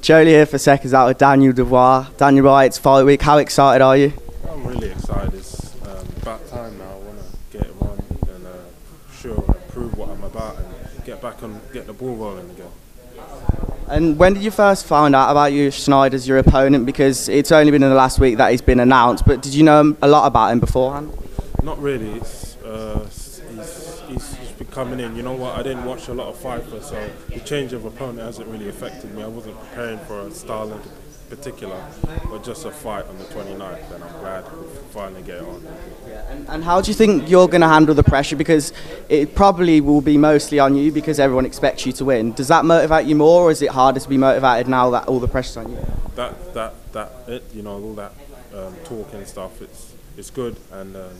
Jolie here for seconds out with Daniel Dubois. Daniel Dubois, it's fight week. How excited are you? I'm really excited. It's um, about time now. I want to get it on and uh, sure prove what I'm about and get back on, get the ball rolling again. And when did you first find out about you, Snijders your opponent? Because it's only been in the last week that he's been announced, but did you know a lot about him beforehand? Not really. It's, uh, he's, he's, he's been coming in. You know what? I didn't watch a lot of Fifer, so the change of opponent hasn't really affected me. I wasn't preparing for a style in particular, but just a fight on the 29th, and I'm glad we finally get it on. And, and how do you think you're going to handle the pressure? Because it probably will be mostly on you because everyone expects you to win. Does that motivate you more, or is it harder to be motivated now that all the pressure's on you? That that that it, you know, all that um, talk and stuff. It's it's good, and um,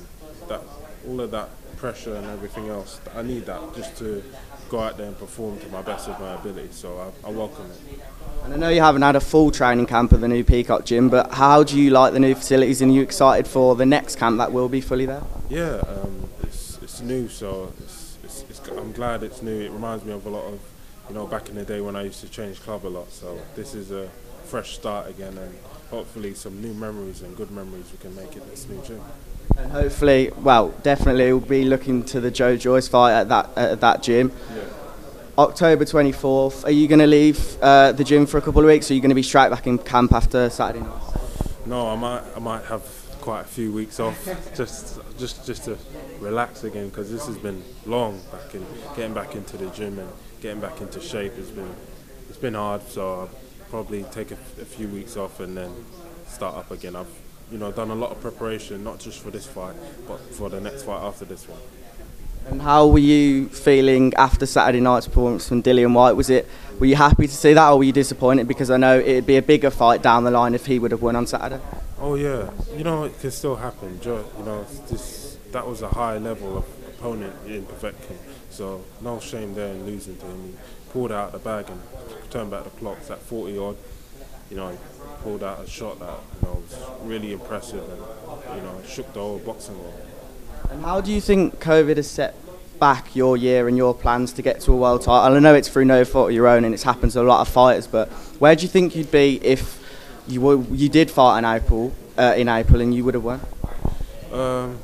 that all of that pressure and everything else. I need that just to go out there and perform to my best of my ability. So I, I welcome it. And I know you haven't had a full training camp of the new Peacock Gym, but how do you like the new facilities? And are you excited for the next camp that will be fully there? Yeah, um, it's, it's new, so it's, it's, it's, I'm glad it's new. It reminds me of a lot of, you know, back in the day when I used to change club a lot. So this is a fresh start again, and hopefully some new memories and good memories we can make it this new gym. And hopefully, well, definitely we'll be looking to the Joe Joyce fight at that at that gym. Yeah. October 24th. Are you going to leave uh, the gym for a couple of weeks? Or are you going to be straight back in camp after Saturday night? No, I might I might have quite a few weeks off just just just to relax again because this has been long back in getting back into the gym and getting back into shape has been it's been hard so I'll probably take a, a few weeks off and then start up again I've you know done a lot of preparation not just for this fight but for the next fight after this one And how were you feeling after Saturday night's performance from Dillian Whyte? Was it were you happy to see that, or were you disappointed because I know it'd be a bigger fight down the line if he would have won on Saturday? Oh yeah, you know it can still happen. You know this that was a high level of opponent in Povetkin, so no shame there in losing to him. He pulled out the bag and turned back the clocks at 40 odd. You know, pulled out a shot that you know was really impressive and you know shook the whole boxing world. And how do you think COVID has set back your year and your plans to get to a world title? I know it's through no fault of your own and it's happened to a lot of fighters, but where do you think you'd be if you were, you did fight in April uh, in April and you would have won? Um,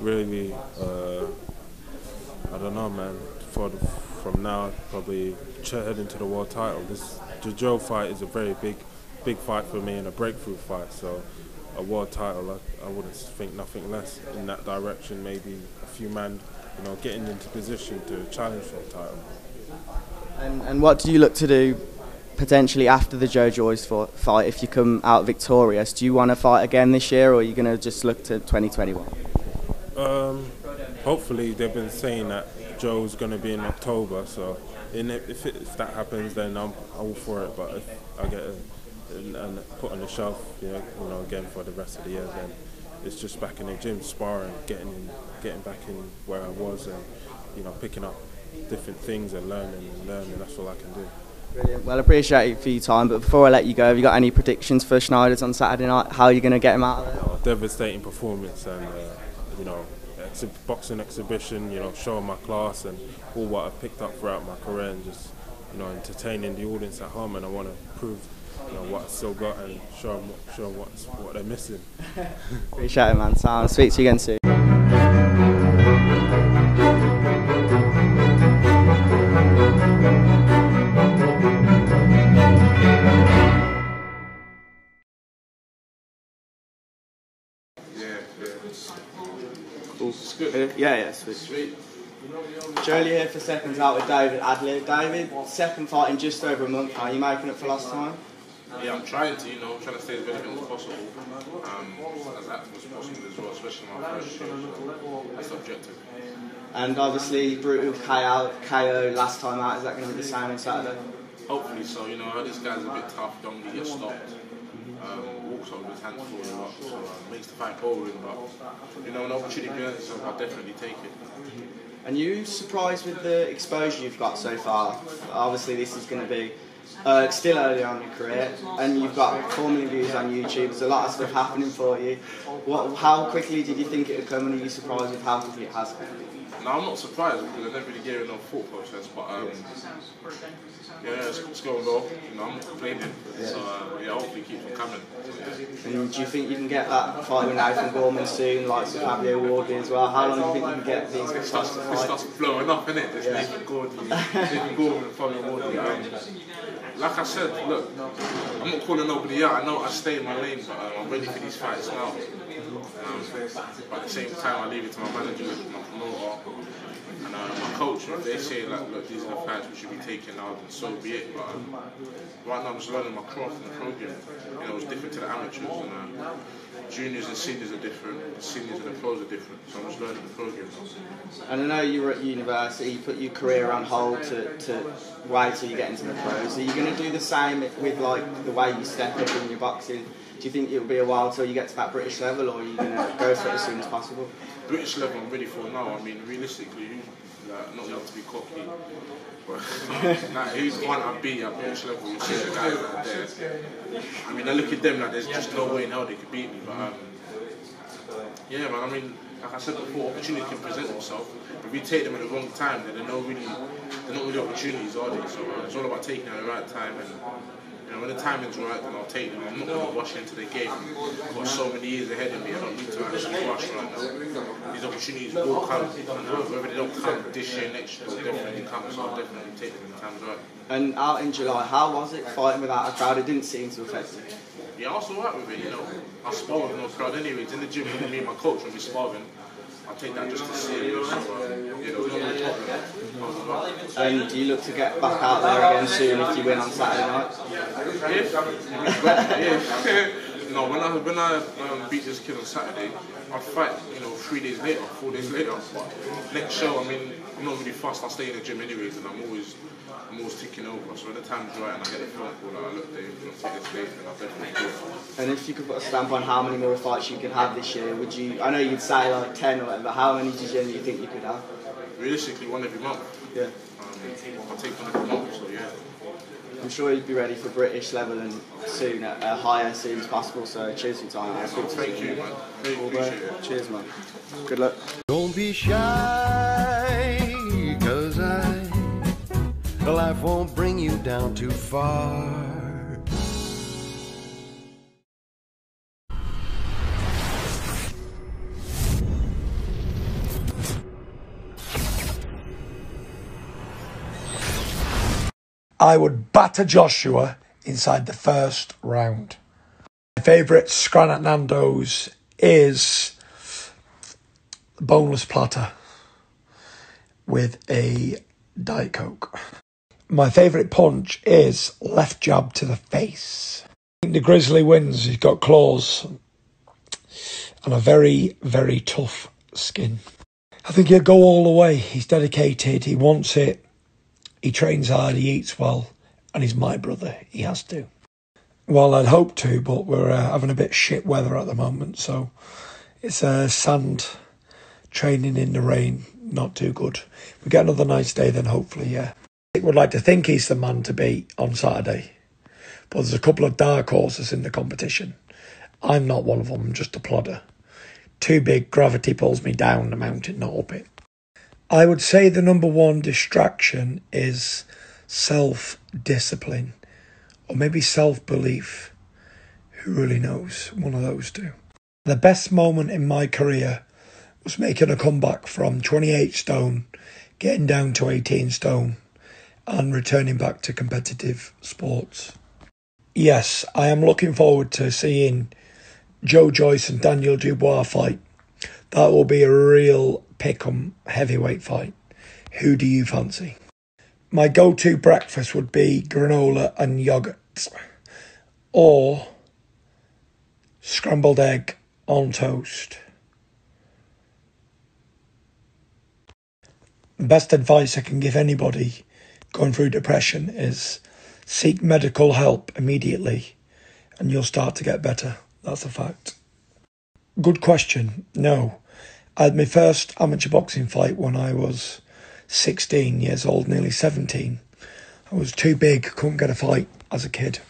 really, uh, I don't know, man. For the, from now, probably ch- heading to the world title. This the Joe fight is a very big, big fight for me and a breakthrough fight. So, a world title, I, I wouldn't think nothing less in that direction. Maybe a few men, you know, getting into position to challenge for the title. And, and what do you look to do potentially after the Joe Joyce fight if you come out victorious? Do you want to fight again this year or are you going to just look to 2021? Um, hopefully, they've been saying that Joe's going to be in October. So, it, if, it, if that happens, then I'm all for it. But if I get a, and, and put on the shelf, you know, you know, again for the rest of the year, then it's just back in the gym, sparring, getting in, getting back in where I was, and you know, picking up different things and learning and learning. That's all I can do. Brilliant. Well, I appreciate it for your time, but before I let you go, have you got any predictions for Snijders on Saturday night? How are you going to get him out of there? You know, devastating performance and uh, you know exhi- boxing exhibition you know showing my class and all what I've picked up throughout my career and just you know entertaining the audience at home and I want to prove you know what I've still got and show them, show 'em what's, what they're missing Appreciate it, man. Sam, I'll speak to you again soon. Cool. Yeah, yeah, yeah, sweet. Sweet. Jolie here for seconds out with David Adeleye. David, second fight in just over a month now. You making it for last time? Yeah, I'm trying to, you know, trying to stay as relevant as possible, um, as active as possible as well, especially my first show. So that's the objective. And obviously, brutal KO, KO last time out. Is that going to be the same on Saturday? Hopefully so. You know, this guy's a bit tough, don't get stopped. Um, his hands falling a lot, so uh, makes the fight boring. But you know, an opportunity presents itself, I'll definitely take it. And you surprised with the exposure you've got so far? Obviously, this is going to be Uh, still early on in your career, and you've got four million views on YouTube. There's a lot of stuff happening for you. What, how quickly did you think it would come, and are you surprised with how quickly it has come? No, I'm not surprised because I never really gave it no thought process, but um, yeah, it's, it's going well. You know, I'm not complaining. So uh, yeah, hopefully it keeps on coming. And do you think you can get that fight with Nathan Gorman soon, like Fabio Wardley as well? How long do you think you can get these It guys starts, it fight? starts blowing up, innit? This Yeah. Nathan Gorman, Nathan Gorman and Fabio Wardley. Um, like I said, look, I'm not calling nobody out. I know I stay in my lane, but um, I'm ready for these fights now. Um, but at the same time, I leave it to my manager, my promoter, and uh, my coach. If they say like, look, these are the fights we should be taking out, then so be it. But right now, I'm just learning my craft in the program. You know, it's different to the amateurs, and uh, juniors and seniors are different. The seniors and the pros are different. So I'm just learning the program. And I know you were at university, you put your career on hold to, to wait till you get into the pros. Are you going to do the same with like the way you step up in your boxing? Do you think it'll be a while till you get to that British level, or are you going to go for it as soon as possible? British level, I'm ready for now. I mean, realistically, like, not enough to be cocky, but like, who's one I beat at British level? You see the guys out there. I mean, I look at them like there's just no way in hell they could beat me. But um, yeah, man. I mean, like I said before, opportunity can present itself. If we take them at the wrong time, then they're not really, they're not really opportunities, are they? So uh, it's all about taking at the right time and. Know, when the timing's right, then I'll take them. I'm not going to rush into the game. I've got so many years ahead of me. I don't need to actually rush right now. These opportunities will come. And uh, whether they don't come this year, next year, they'll definitely come. So I'll definitely take them when the time's right. And out in July, how was it fighting without a crowd? It didn't seem to affect you. Yeah, I was alright with it, you know. I spar with no crowd anyways. In the gym with me and my coach when we sparring, take that just was alright. And do you look to get back out there again soon if you win on Saturday night? If, no, when I when I um, beat this kid on Saturday, I'd fight, you know, three days later, four days later. But next show, I mean, I'm not really fast. I stay in the gym anyways, and I'm always I'm always ticking over. So when the time's right and I get a phone call, like, look, Dave, you know, take this date, then I'll definitely do. And if you could put a stamp on how many more fights you could have this year, would you? I know you'd say like ten or whatever. How many do you genuinely think you could have? Realistically, one every month. Yeah. Um, I'll take one every month, so yeah. I'm sure you'd be ready for British level and soon, at a higher as soon as possible. So cheers for your time. I'll speak Thank you, man. Really All right. Cheers, man. Good luck. Don't be shy, life won't bring you down too far. I would batter Joshua inside the first round. My favourite scran at Nando's is boneless platter with a Diet Coke. My favourite punch is left jab to the face. The Grizzly wins. He's got claws and a very, very tough skin. I think he'll go all the way. He's dedicated. He wants it. He trains hard, he eats well, and he's my brother. He has to. Well, I'd hope to, but we're uh, having a bit shit weather at the moment, so it's uh, sand training in the rain, not too good. We get another nice day, then hopefully, yeah. Would like to think he's the man to beat on Saturday, but there's a couple of dark horses in the competition. I'm not one of them, I'm just a plodder. Too big, gravity pulls me down the mountain, not up it. I would say the number one distraction is self discipline or maybe self belief. Who really knows? One of those two. The best moment in my career was making a comeback from 28 stone, getting down to 18 stone, and returning back to competitive sports. Yes, I am looking forward to seeing Joe Joyce and Daniel Dubois fight. That will be a real pick'em heavyweight fight. Who do you fancy? My go-to breakfast would be granola and yogurt, or scrambled egg on toast. Best advice I can give anybody going through depression is seek medical help immediately, and you'll start to get better. That's a fact. Good question. No. I had my first amateur boxing fight when I was 16 years old, nearly 17. I was too big, couldn't get a fight as a kid.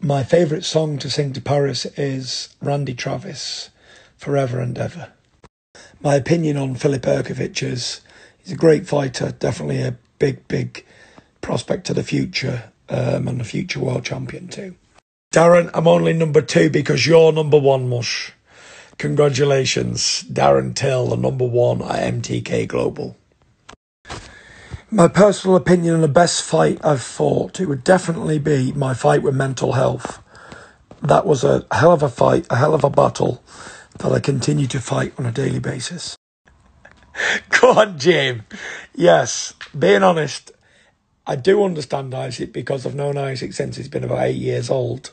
My favourite song to sing to Paris is Randy Travis, Forever and Ever. My opinion on Filip Hrgovic is he's a great fighter, definitely a big, big prospect to the future, um, and a future world champion too. Darren, I'm only number two because you're number one, Mush. Congratulations, Darren Till, the number one at MTK Global. My personal opinion on the best fight I've fought, it would definitely be my fight with mental health. That was a hell of a fight, a hell of a battle that I continue to fight on a daily basis. Go on, Jim. Yes, being honest, I do understand Isaac because I've known Isaac since he's been about eight years old.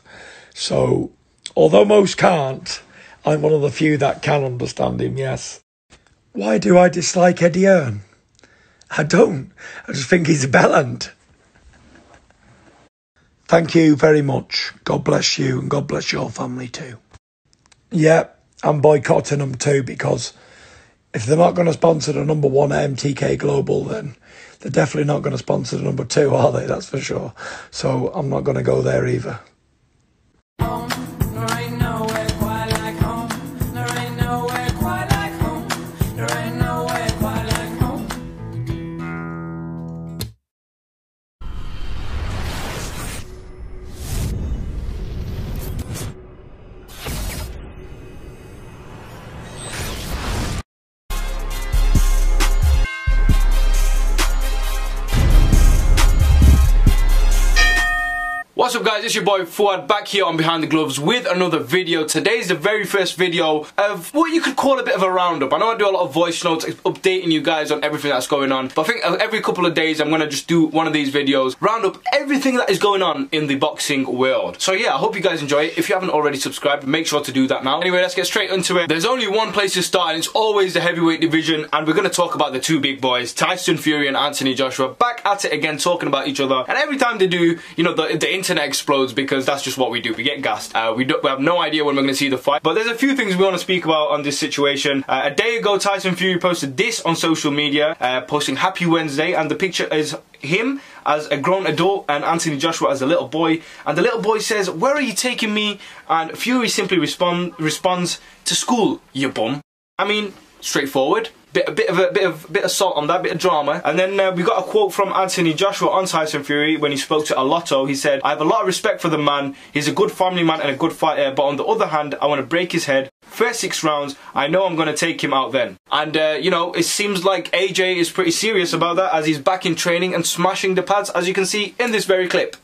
So, although most can't, I'm one of the few that can understand him, yes. Why do I dislike Eddie Hearn? I don't. I just think he's a bellend. Thank you very much. God bless you and God bless your family too. Yeah, I'm boycotting them too because if they're not going to sponsor the number one MTK Global, then they're definitely not going to sponsor the number two, are they? That's for sure. So I'm not going to go there either. Up guys, it's your boy Fuad back here on Behind the Gloves with another video. Today's the very first video of what you could call a bit of a roundup. I know I do a lot of voice notes updating you guys on everything that's going on, but I think every couple of days I'm going to just do one of these videos, round up everything that is going on in the boxing world. So yeah, I hope you guys enjoy it. If you haven't already subscribed, make sure to do that now. Anyway, let's get straight into it. There's only one place to start and it's always the heavyweight division and we're going to talk about the two big boys, Tyson Fury and Anthony Joshua, back at it again talking about each other. And every time they do, you know, the, the internet internet explodes because that's just what we do. We get gassed. Uh, we, we, have no idea when we're going to see the fight. But there's a few things we want to speak about on this situation. Uh, a day ago, Tyson Fury posted this on social media, uh, posting Happy Wednesday, and the picture is him as a grown adult and Anthony Joshua as a little boy. And the little boy says, "Where are you taking me?" And Fury simply respond responds, "To school, you bum." I mean, straightforward bit, a bit of a bit of bit of salt on that, bit of drama. And then uh, we got a quote from Anthony Joshua on Tyson Fury when he spoke to Alotto. He said, "I have a lot of respect for the man. He's a good family man and a good fighter. But on the other hand, I want to break his head. First six rounds, I know I'm going to take him out then." And uh, you know, it seems like AJ is pretty serious about that as he's back in training and smashing the pads, as you can see in this very clip.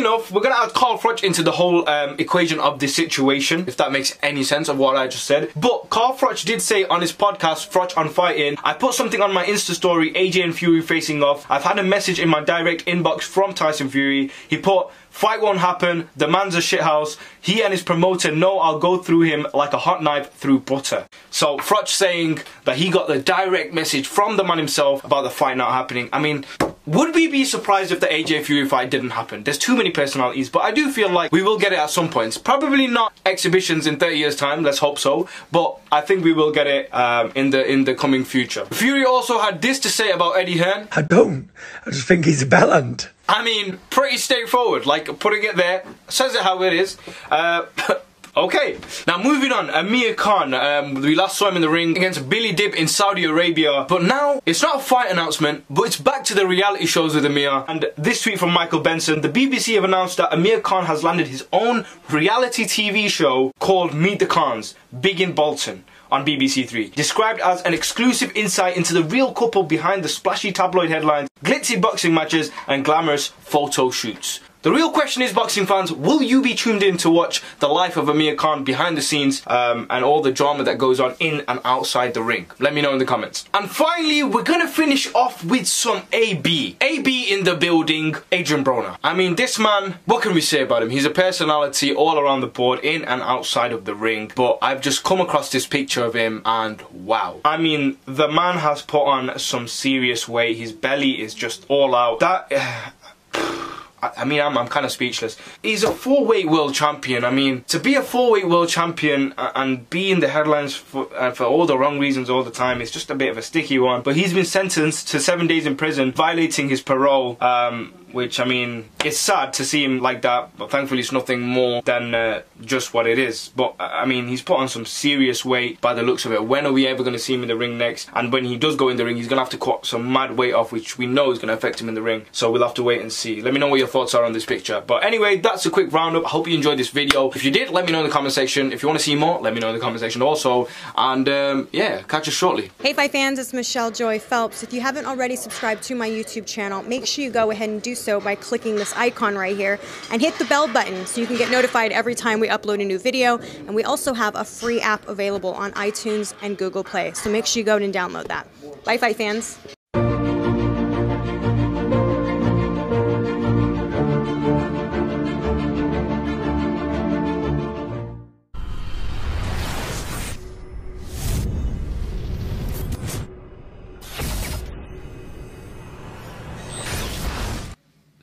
Enough, we're going to add Carl Froch into the whole um, equation of this situation, if that makes any sense of what I just said. But Carl Froch did say on his podcast, Froch on Fighting, I put something on my Insta story, AJ and Fury facing off. I've had a message in my direct inbox from Tyson Fury. He put, Fight won't happen. The man's a shithouse. He and his promoter know I'll go through him like a hot knife through butter. So Froch saying that he got the direct message from the man himself about the fight not happening. I mean, would we be surprised if the AJ Fury fight didn't happen? There's too many personalities, but I do feel like we will get it at some points. Probably not exhibitions in 30 years time, let's hope so, but I think we will get it um, in the in the coming future. Fury also had this to say about Eddie Hearn. I don't. I just think he's a bellend. I mean, pretty straightforward, like putting it there, says it how it is. Uh, Okay, now moving on, Amir Khan, um, we last saw him in the ring against Billy Dib in Saudi Arabia, but now it's not a fight announcement, but it's back to the reality shows with Amir, and this tweet from Michael Benson, the BBC have announced that Amir Khan has landed his own reality TV show called Meet the Khans, big in Bolton on BBC Three. Described as an exclusive insight into the real couple behind the splashy tabloid headlines, glitzy boxing matches, and glamorous photo shoots. The real question is, boxing fans, will you be tuned in to watch the life of Amir Khan behind the scenes um, and all the drama that goes on in and outside the ring? Let me know in the comments. And finally, we're gonna finish off with some AB. AB in the building, Adrien Broner. I mean, this man, what can we say about him? He's a personality all around the board, in and outside of the ring. But I've just come across this picture of him and wow. I mean, the man has put on some serious weight. His belly is just all out. That... Uh, I, mean, I'm, I'm kind of speechless. He's a four-weight world champion. I mean, to be a four-weight world champion and be in the headlines for, uh, for all the wrong reasons all the time, is just a bit of a sticky one. But he's been sentenced to seven days in prison, violating his parole. Um, which I mean, it's sad to see him like that, but thankfully it's nothing more than uh, just what it is. But I mean, he's put on some serious weight by the looks of it. When are we ever going to see him in the ring next? And when he does go in the ring, he's going to have to cut some mad weight off, which we know is going to affect him in the ring. So we'll have to wait and see. Let me know what your thoughts are on this picture. But anyway, that's a quick roundup. I hope you enjoyed this video. If you did, let me know in the comment section. If you want to see more, let me know in the comment section also. And um, yeah, catch us shortly. Hey Fight fans, it's Michelle Joy Phelps. If you haven't already subscribed to my YouTube channel, make sure you go ahead and do so by clicking this icon right here and hit the bell button so you can get notified every time we upload a new video. And we also have a free app available on iTunes and Google Play. So make sure you go and download that. Bye Fight fans.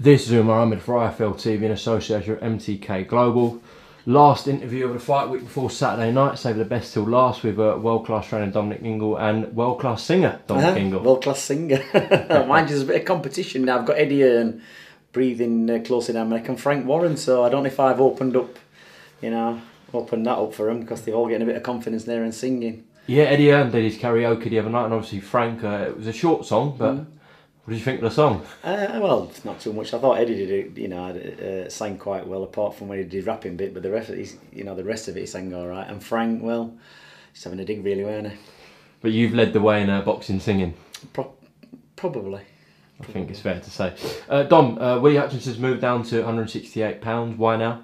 This is Umar Ahmed for IFL TV in association with MTK Global. Last interview of the fight week before Saturday night, save the best till last with uh, world class trainer Dominic Ingle and world class singer Dominic Uh-huh, Ingle. World class singer. Mind you, there's a bit of competition now. I've got Eddie Hearn breathing uh, close in America and Frank Warren, so I don't know if I've opened up, you know, opened that up for them because they're all getting a bit of confidence there and singing. Yeah, Eddie Hearn did his karaoke the other night, and obviously Frank. Uh, it was a short song, but Mm. What do you think of the song? Uh, well, it's not too much. I thought Eddie did it, you know, uh, sang quite well apart from when he did his rapping bit, but the rest, of it, you know, the rest of it he sang all right. And Frank, well, he's having a dig really, weren't he? But you've led the way in uh, boxing singing. Pro- probably. I think it's fair to say. Uh, Dom, uh, Willie Hutchinson's moved down to 168 pounds. Why now?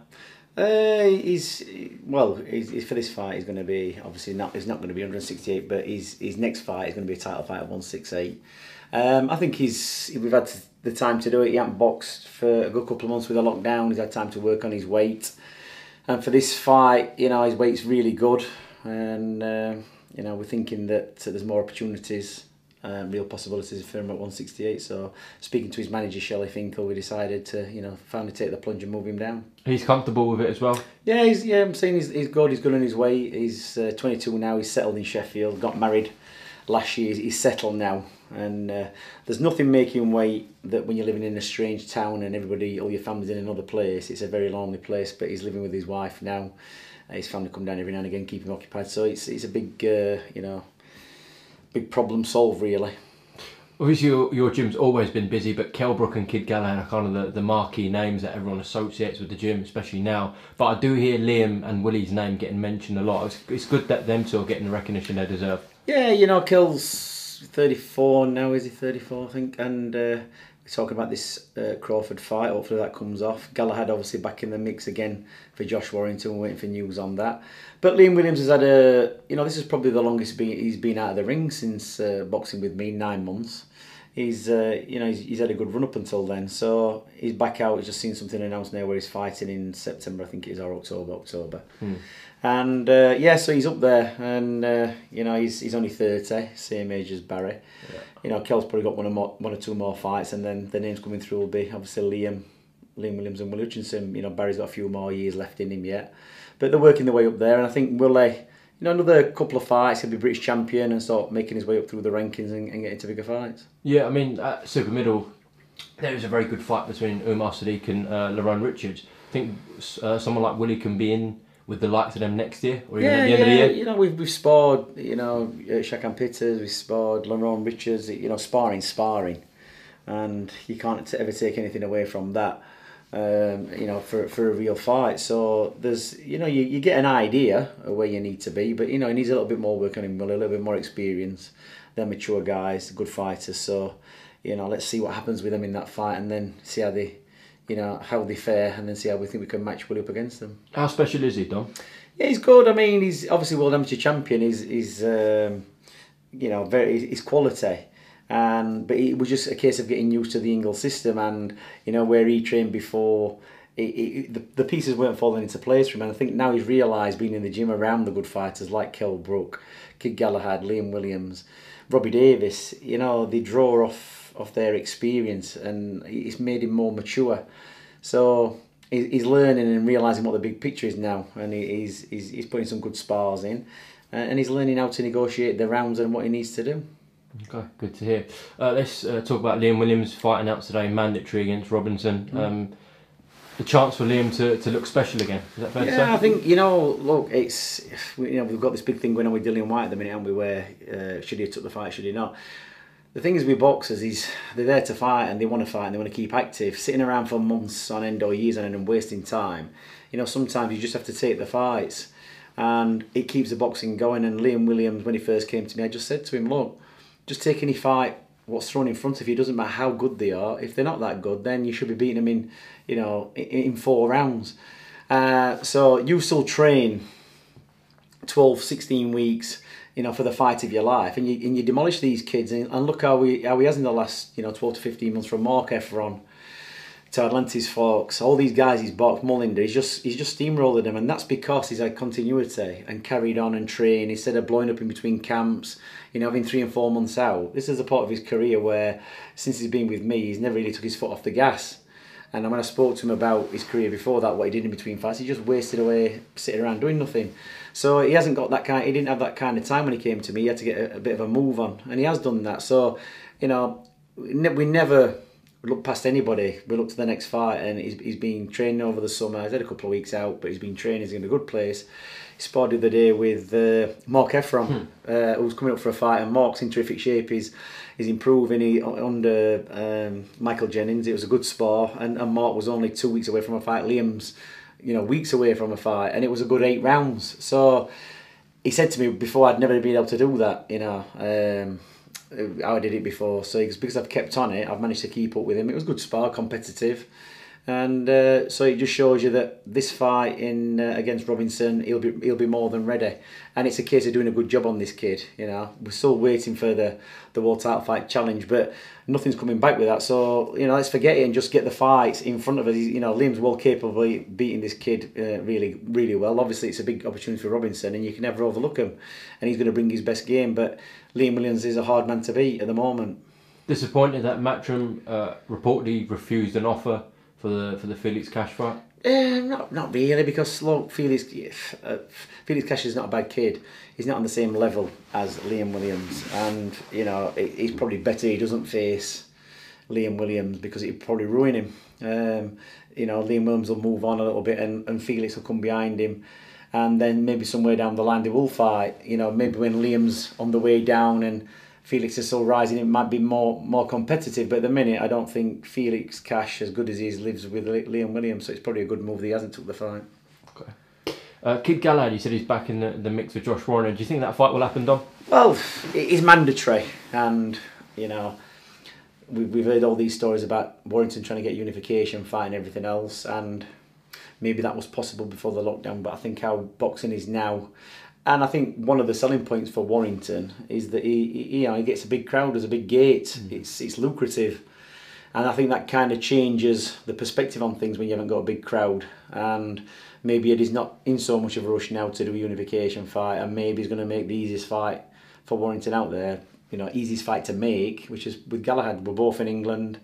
Uh, he's well. He's, he's- for this fight, he's going to be obviously not. He's not going to be 168, but his his next fight is going to be a title fight of 168. Um, I think he's we've had the time to do it. He hasn't boxed for a good couple of months with a lockdown. He's had time to work on his weight, and for this fight, you know, his weight's really good, and uh, you know, we're thinking that there's more opportunities. Um, real possibilities for him at 168. So, speaking to his manager Shelly Finkel, we decided to, you know, finally take the plunge and move him down. He's comfortable with it as well. Yeah, he's yeah. I'm saying he's, he's good. He's good on his way. He's uh, 22 now. He's settled in Sheffield. Got married last year. He's, settled now, and uh, there's nothing making him wait that when you're living in a strange town and everybody, all your family's in another place. It's a very lonely place. But he's living with his wife now. Uh, his family come down every now and again, keep him occupied. So it's it's a big uh, you know big problem solved really. Obviously, your, your gym's always been busy, but Kell Brook and Kid Galahad are kind of the, the marquee names that everyone associates with the gym, especially now. But I do hear Liam and Willie's name getting mentioned a lot. It's, it's good that them two are getting the recognition they deserve. Yeah, you know, Kell's 34 now, is he 34, I think? And uh, talking about this uh, Crawford fight. Hopefully that comes off. Galahad obviously back in the mix again for Josh Warrington. We're waiting for news on that. But Liam Williams has had a, you know, this is probably the longest he's been out of the ring since uh, boxing with me, nine months. He's, uh, you know, he's, he's had a good run up until then. So he's back out. He's just seen something announced now where he's fighting in September, I think it is, or October, October. And uh, yeah, so he's up there, and uh, you know he's he's only thirty, same age as Barry. You know, Kell's probably got one or more, one or two more fights, and then the names coming through will be obviously Liam, Liam Williams and Will Hutchinson. You know, Barry's got a few more years left in him yet, but they're working their way up there, and I think Willie, you know, another couple of fights, he'll be British champion and start making his way up through the rankings and, and get into bigger fights. Yeah, I mean, at Super Middle, there was a very good fight between Umar Sadiq and uh, Lerone Richards. I think uh, someone like Willie can be in with the likes of them next year, or even Yeah, at the end yeah, of the year. you know, we've, we've sparred, you know, uh, Shakan Pitters, we've sparred Lerone Richards, you know, sparring, sparring. And you can't ever take anything away from that, um, you know, for, for a real fight. So there's, you know, you, you get an idea of where you need to be, but, you know, he needs a little bit more work on him, a little bit more experience. They're mature guys, good fighters. So, you know, let's see what happens with them in that fight and then see how they, you know, how they fare and then see how we think we can match Willie up against them. How special is he, Dom? Yeah, he's good. I mean, he's obviously world amateur champion. He's, he's um, you know, very he's quality. And but it was just a case of getting used to the Ingle system and you know where he trained before. It, it, the, the pieces weren't falling into place for him, and I think now he's realised being in the gym around the good fighters like Kell Brook, Kid Galahad, Liam Williams, Robbie Davis. You know they draw off of their experience, and it's made him more mature. So he's learning and realizing what the big picture is now, and he's he's, he's putting some good spars in, uh, and he's learning how to negotiate the rounds and what he needs to do. Okay, good to hear. Uh, let's uh, talk about Liam Williams fighting out today, mandatory against Robinson. Mm. Um, the chance for Liam to, to look special again. Is that fair to say? Yeah, I think you know. Look, it's we- you know we've got this big thing going on with Dillian Whyte at the minute, haven't we? Where uh, should he have took the fight, should he not? The thing is with boxers, is they're there to fight and they want to fight and they want to keep active. Sitting around for months on end or years on end and wasting time, you know, sometimes you just have to take the fights, and it keeps the boxing going. And Liam Williams, when he first came to me, I just said to him, look, just take any fight what's thrown in front of you. Doesn't matter how good they are. If they're not that good, then you should be beating them in, you know, in, four rounds. Uh, so you still train 12, 16 weeks, you know, for the fight of your life, and you and you demolish these kids. And, and look how we how he has in the last, you know, 12 to 15 months from Mark Heffron to Alantez Fox, all these guys he's boxed, Mullinder, he's just he's just steamrolled them, and that's because he's had continuity and carried on and trained instead of blowing up in between camps, you know, having three and four months out. This is a part of his career where, since he's been with me, he's never really took his foot off the gas. And when I spoke to him about his career before that, what he did in between fights, he just wasted away sitting around doing nothing. So he hasn't got that kind. He didn't have that kind of time when he came to me. He had to get a, a bit of a move on, and he has done that. So, you know, we ne- we never look past anybody. We look to the next fight, and he's, he's been training over the summer. He's had a couple of weeks out, but he's been training. He's in a good place. He sparred the other day with uh, Mark Heffron, uh, who's coming up for a fight, and Mark's in terrific shape. He's he's improving. He under um, Michael Jennings. It was a good spar, and, and Mark was only two weeks away from a fight. Liam's, you know, weeks away from a fight, and it was a good eight rounds. So he said to me before I'd never been able to do that, you know, um, how I did it before. So because I've kept on it, I've managed to keep up with him. It was good spar, competitive, and uh, so it just shows you that this fight in uh, against Robinson, he'll be he'll be more than ready, and it's a case of doing a good job on this kid. You know, we're still waiting for the the world title fight challenge, but nothing's coming back with that. So you know, let's forget it and just get the fights in front of us. You know, Liam's well capable of beating this kid uh, really really well. Obviously, it's a big opportunity for Robinson, and you can never overlook him, and he's going to bring his best game. But Liam Williams is a hard man to beat at the moment. Disappointed that Matchroom uh, reportedly refused an offer for the for the Felix Cash fight. Um, not not really because look, Felix uh, Felix Cash is not a bad kid. He's not on the same level as Liam Williams, and you know he- he's probably better he doesn't face Liam Williams because it'd probably ruin him. Um, you know Liam Williams will move on a little bit, and, and Felix will come behind him, and then maybe somewhere down the line they will fight. You know maybe when Liam's on the way down and Felix is still rising, it might be more more competitive. But at the minute, I don't think Felix Cash, as good as he is, lives with Liam Williams. So it's probably a good move that he hasn't took the fight. Uh, Kid Galahad, you said he's back in the, the mix with Josh Warren. Do you think that fight will happen, Dom? Well, it is mandatory, and you know, we, we've heard all these stories about Warrington trying to get unification, fighting everything else, and maybe that was possible before the lockdown. But I think how boxing is now, and I think one of the selling points for Warrington is that he, he you know, he gets a big crowd, there's a big gate, mm. it's it's lucrative. And I think that kind of changes the perspective on things when you haven't got a big crowd. And maybe it is not in so much of a rush now to do a unification fight, and maybe he's going to make the easiest fight for Warrington out there. You know, easiest fight to make, which is with Galahad. We're both in England.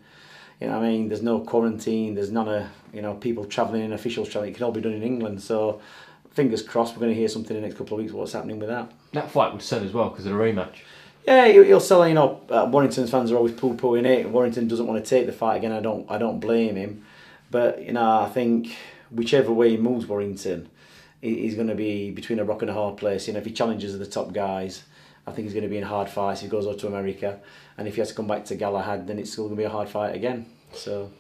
You know, what I mean, there's no quarantine. There's none of you know people travelling in, officials travelling. It can all be done in England. So, fingers crossed, we're going to hear something in the next couple of weeks. What's happening with that? That fight would sell as well because of the rematch. Yeah, he'll sell. You know, uh, Warrington's fans are always poo pooing it. Warrington doesn't want to take the fight again. I don't. I don't blame him. But you know, I think whichever way he moves Warrington, he- he's going to be between a rock and a hard place. You know, if he challenges the top guys, I think he's going to be in hard fights. If he goes over to America, and if he has to come back to Galahad, then it's still going to be a hard fight again. So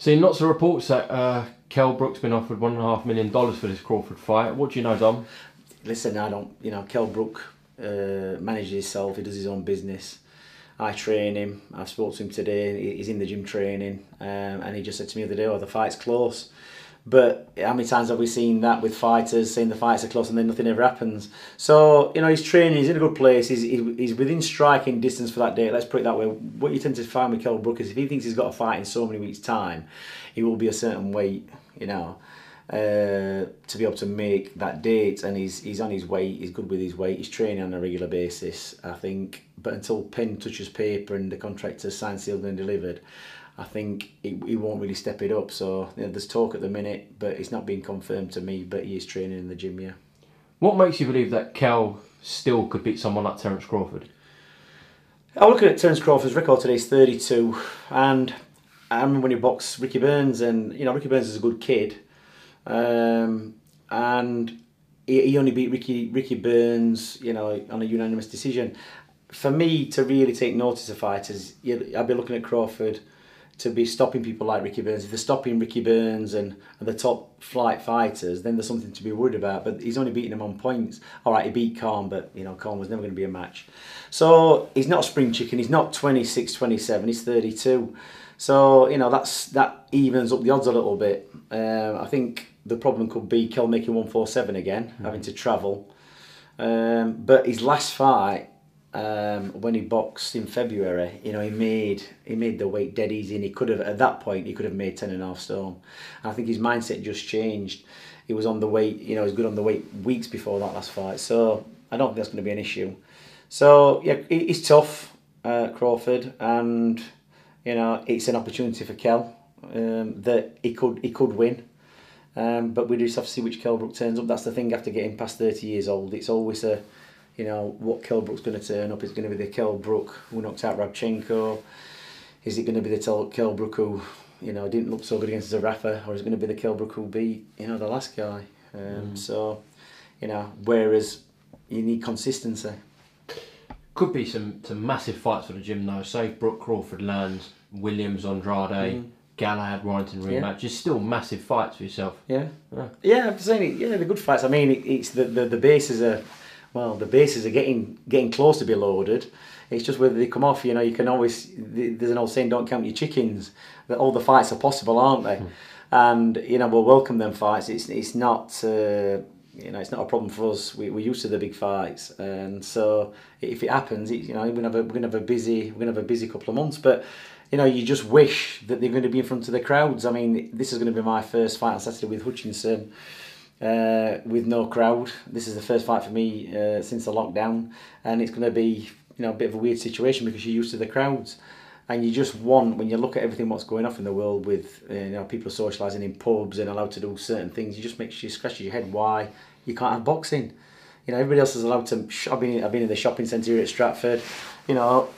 Seen lots of reports that uh, Kell Brook's been offered one and a half million dollars for this Crawford fight. What do you know, Dom? listen, I don't. You know, Kell Brook uh, manages himself. He does his own business. I train him. I spoke to him today. He's in the gym training, um, and he just said to me the other day, "Oh, the fight's close." But how many times have we seen that with fighters saying the fights are close and then nothing ever happens? So you know he's training. He's in a good place. He's, he's he's within striking distance for that date. Let's put it that way. What you tend to find with Kell Brook is if he thinks he's got a fight in so many weeks' time, he will be a certain weight. You know uh, to be able to make that date, and he's he's on his weight. He's good with his weight. He's training on a regular basis, I think. But until pen touches paper and the contract is signed, sealed, and delivered, I think he, he won't really step it up. So you know, there's talk at the minute, but it's not been confirmed to me. But he is training in the gym, yeah. What makes you believe that Kell still could beat someone like Terence Crawford? I'm looking at Terence Crawford's record today is 32, and I remember when he boxed Ricky Burns, and you know Ricky Burns is a good kid, um, and he, he only beat Ricky Ricky Burns, you know, on a unanimous decision. For me to really take notice of fighters, I'd be looking at Crawford to be stopping people like Ricky Burns. If they're stopping Ricky Burns and, and the top flight fighters, then there's something to be worried about. But he's only beating them on points. All right, he beat Khan, but you know Khan was never going to be a match. So he's not a spring chicken. He's not 26, 27. He's 32. So you know that's that evens up the odds a little bit. Um, I think the problem could be Kell making 147 again, having to travel. Um, but his last fight, um, when he boxed in February, you know, he made he made the weight dead easy, and he could have at that point he could have made ten and a half stone. And I think his mindset just changed. He was on the weight, you know, he was good on the weight weeks before that last fight. So I don't think that's going to be an issue. So yeah, he's tough, uh, Crawford, and you know it's an opportunity for Kell um, that he could he could win. Um, but we just have to see which Kell Brook turns up. That's the thing after getting past 30 years old. It's always a, you know, what Kell Brook's going to turn up. Is it going to be the Kell Brook who knocked out Rabchenko? Is it going to be the Kell Brook who, you know, didn't look so good against Zerafa? Or is it going to be the Kell Brook who beat, you know, the last guy? Um, So, you know, whereas you need consistency. Could be some, some massive fights for the gym though. Say Brook Crawford lands, Williams Andrade, Galahad Warrington Mm. Yeah. rematch. It's still massive fights for yourself. Yeah. Yeah. Yeah, I'm saying it. Yeah, the good fights. I mean, it, it's the, the the bases are, well, the bases are getting getting close to be loaded. It's just whether they come off. You know, you can always. There's an old saying, "Don't count your chickens." That all the fights are possible, aren't they? And you know, we'll welcome them fights. It's it's not. Uh, you know, it's not a problem for us. We, we're used to the big fights, and so if it happens, it, you know, we're gonna have a, we're gonna have a busy we're gonna have a busy couple of months. But you know, you just wish that they're going to be in front of the crowds. I mean, this is going to be my first fight on Saturday with Hutchinson uh, with no crowd. This is the first fight for me uh, since the lockdown, and it's going to be you know a bit of a weird situation because you're used to the crowds, and you just want when you look at everything what's going off in the world with uh, you know people socialising in pubs and allowed to do certain things, you just makes you scratch your head why you can't have boxing. You know, everybody else is allowed to. I've been I've been in the shopping centre here at Stratford. You know,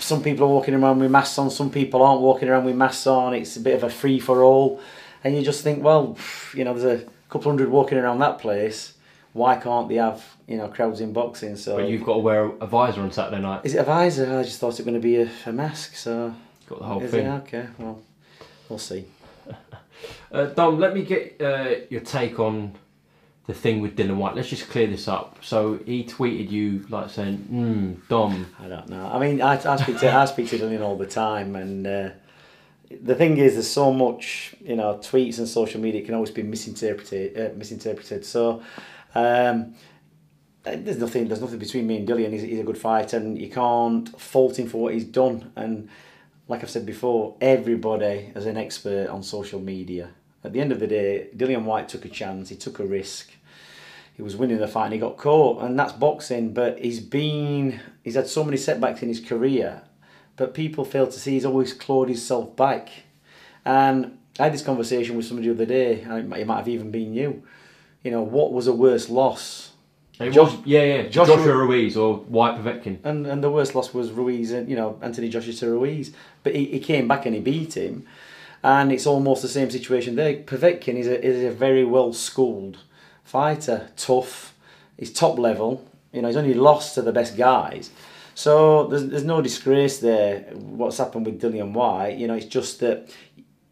some people are walking around with masks on, some people aren't walking around with masks on. It's a bit of a free for all, and you just think, well, you know, there's a couple hundred walking around that place. Why can't they have you know crowds in boxing? So But you've got to wear a visor on Saturday night. is it a visor? I just thought it was going to be a, a mask. So Got the whole is thing. it okay? Well, we'll see. Uh, Dom, let me get uh, your take on the thing with Dillian Whyte. Let's just clear this up. So he tweeted you like saying, "Hmm, Dom, I don't know. I mean, I, I speak to I speak to Dillian all the time, and uh, the thing is, there's so much, you know, tweets and social media can always be misinterpreted. Uh, misinterpreted. So. Um, uh, there's nothing. There's nothing between me and Dillian. He's, he's a good fighter, and you can't fault him for what he's done. And like I've said before, everybody is an expert on social media. At the end of the day, Dillian Whyte took a chance. He took a risk. He was winning the fight and he got caught, and that's boxing. But he's been. He's had so many setbacks in his career, but people fail to see he's always clawed himself back. And I had this conversation with somebody the other day. and It might have even been you. You know, what was a worse loss? it Josh- was, yeah, yeah, Joshua- Joshua, Ruiz or Whyte Povetkin." And and the worst loss was Ruiz and you know Anthony Joshua to Ruiz, but he, he came back and he beat him, and it's almost the same situation there. Povetkin is a is a very well schooled fighter, tough, he's top level. You know he's only lost to the best guys, so there's there's no disgrace there. What's happened with Dillian Whyte, you know, it's just that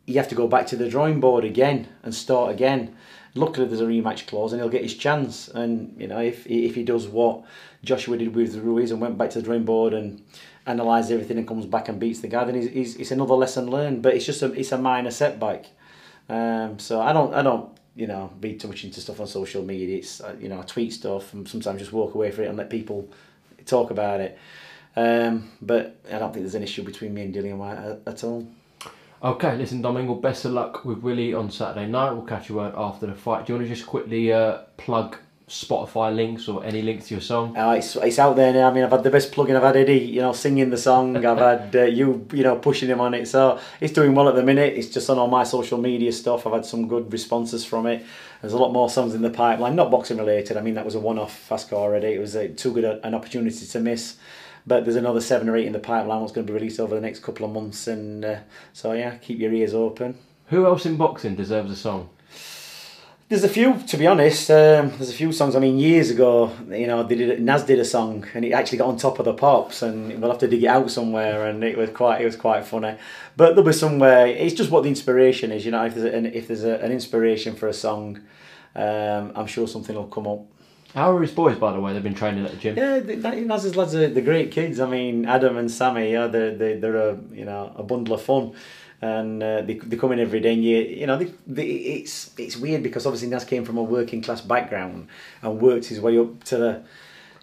you have to go back to the drawing board again and start again. Luckily, there's a rematch clause, and he'll get his chance. And you know, if if he does what Joshua did with Ruiz and went back to the drawing board and analysed everything and comes back and beats the guy, then he's, he's, it's another lesson learned. But it's just a it's a minor setback. Um, so I don't I don't you know read too much into stuff on social media. It's uh, you know I tweet stuff and sometimes just walk away from it and let people talk about it. Um, but I don't think there's an issue between me and Dillian Whyte at, all. Okay, listen, Domingo, best of luck with Willie on Saturday night. We'll catch you out after the fight. Do you want to just quickly uh, plug Spotify links or any links to your song? Uh, it's, it's out there now. I mean, I've had the best plugin. I've had Eddie, you know, singing the song. I've had uh, you, you know, pushing him on it. So it's doing well at the minute. It's just on all my social media stuff. I've had some good responses from it. There's a lot more songs in the pipeline, not boxing related. I mean, that was a one-off fast already. It was uh, too good a, an opportunity to miss. But there's another seven or eight in the pipeline. What's going to be released over the next couple of months, and uh, so yeah, keep your ears open. Who else in boxing deserves a song? There's a few, to be honest. Um, there's a few songs. I mean, years ago, you know, they did Nas did a song, and it actually got on top of the pops, and we'll have to dig it out somewhere. And it was quite, it was quite funny. But there'll be somewhere. It's just what the inspiration is, you know. If there's an, if there's a, an inspiration for a song, um, I'm sure something will come up. How are his boys, by the way? They've been training at the gym. Yeah, Nas's lads are the great kids. I mean, Adam and Sammy, yeah, they're, they, they're a you know a bundle of fun and uh, they, they come in every day and you, you know they, they, it's it's weird because obviously Nas came from a working class background and worked his way up to the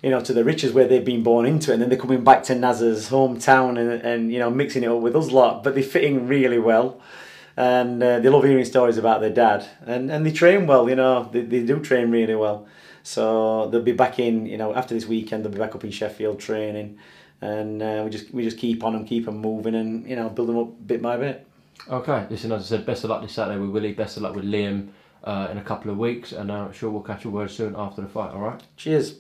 you know to the riches where they've been born into. It and then they're coming back to Nas's hometown and, and you know mixing it up with us lot. But they're fitting really well. And uh, they love hearing stories about their dad. And, and they train well you know they, they do train really well. So they'll be back in you know after this weekend they'll be back up in Sheffield training. And uh, we just we just keep on them keep them moving and you know build them up bit by bit Okay, listen, as I said, best of luck this Saturday with Willie, best of luck with Liam uh, in a couple of weeks, and I'm sure we'll catch a word soon after the fight, alright? Cheers.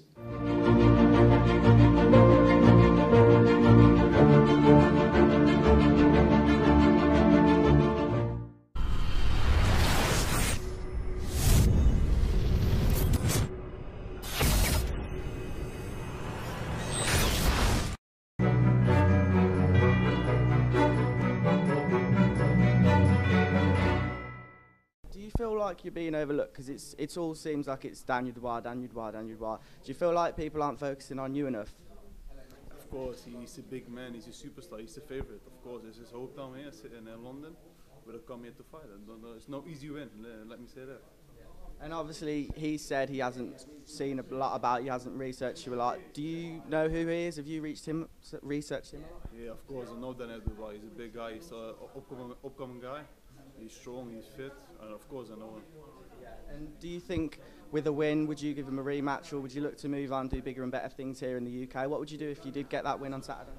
It's it's all seems like it's Daniel Dubois, Daniel Dubois, Daniel Dubois. Do you feel like people aren't focusing on you enough? Of course, he's a big man, he's a superstar, he's a favorite. Of course, it's his hometown here, in uh, London, but I come here to fight. It's no easy win, let me say that. And obviously, he said he hasn't seen a lot about you, hasn't researched you a lot. Do you know who he is? Have you reached him, researched him? Yeah, of course, I know Daniel Dubois. He's a big guy, he's an upcoming, upcoming guy. He's strong, he's fit, and of course I know him. And do you think with a win, would you give him a rematch or would you look to move on, do bigger and better things here in the UK? What would you do if you did get that win on Saturday?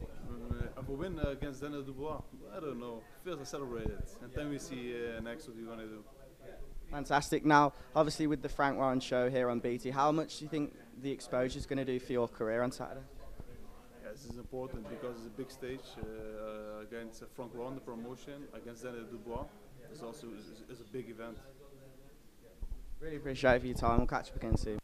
Uh, if we win uh, against Daniel Dubois, I don't know. First I celebrate it, and then we see uh, next what we're going to do. Fantastic. Now, obviously with the Frank Warren show here on BT, how much do you think the exposure is going to do for your career on Saturday? This is important because it's a big stage uh, against Frank Warren, the promotion, against Daniel Dubois. It's also it's, it's a big event. Really appreciate it for your time. We'll catch up again soon.